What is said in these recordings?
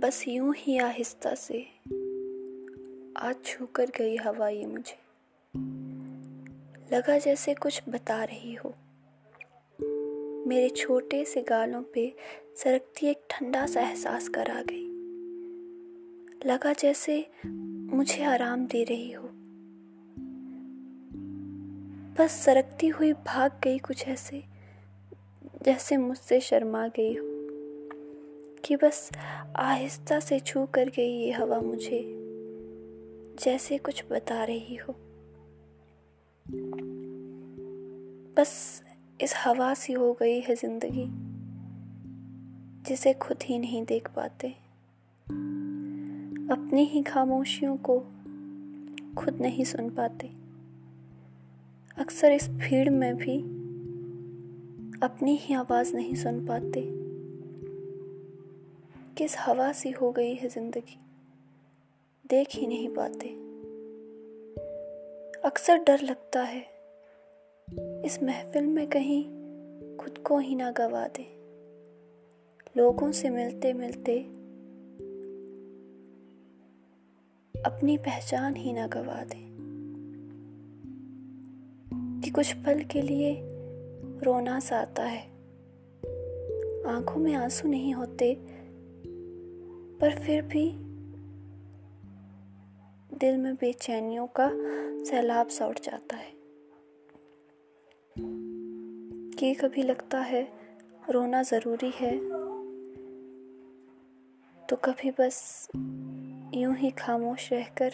बस यूँ ही आहिस्ता से आज छू कर गई हवा ये मुझे। लगा जैसे कुछ बता रही हो। मेरे छोटे से गालों पे सरकती एक ठंडा सा एहसास करा गई। लगा जैसे मुझे आराम दे रही हो। बस सरकती हुई भाग गई कुछ ऐसे, जैसे मुझसे शर्मा गई हो। कि बस आहिस्ता से छू कर गई ये हवा मुझे जैसे कुछ बता रही हो। बस इस हवा सी हो गई है ज़िंदगी, जिसे खुद ही नहीं देख पाते। अपनी ही खामोशियों को खुद नहीं सुन पाते। अक्सर इस भीड़ में भी अपनी ही आवाज़ नहीं सुन पाते। किस हवा सी हो गई है ज़िंदगी? देख ही नहीं पाते। अक्सर डर लगता है। इस महफिल में कहीं खुद को ही ना गवा दे। लोगों से मिलते मिलते अपनी पहचान ही ना गवा दे। कि कुछ पल के लिए रोना सा आता है। आँखों में आँसू नहीं होते पर फिर भी दिल में बेचैनियों का सैलाब सा उठ जाता है। कि कभी लगता है रोना ज़रूरी है तो कभी बस यूँ ही खामोश रहकर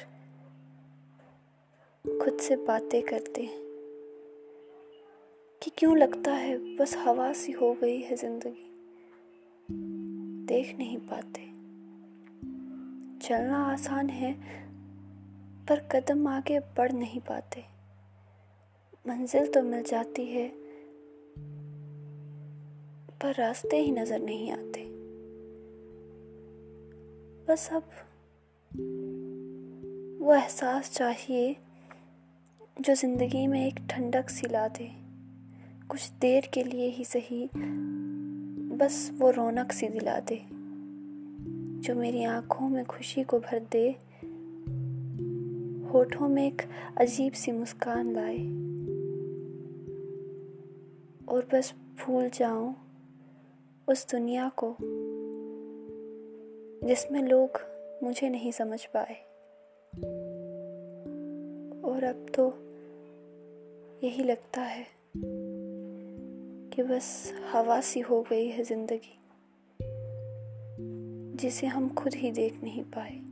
खुद से बातें करते हैं। कि क्यों लगता है बस हवा सी हो गई है ज़िंदगी, देख नहीं पाते। चलना आसान है, पर कदम आगे बढ़ नहीं पाते। मंजिल तो मिल जाती है, पर रास्ते ही नज़र नहीं आते। बस अब वो एहसास चाहिए, जो ज़िंदगी में एक ठंडक सी ला दे। कुछ देर के लिए ही सही, बस वो रौनक सी दिला दे। जो मेरी आँखों में खुशी को भर दे, होठों में एक अजीब सी मुस्कान लाए। और बस भूल जाऊँ उस दुनिया को, जिसमें लोग मुझे नहीं समझ पाए। और अब तो यही लगता है कि बस हवा सी हो गई है ज़िंदगी। जिसे हम खुद ही देख नहीं पाए।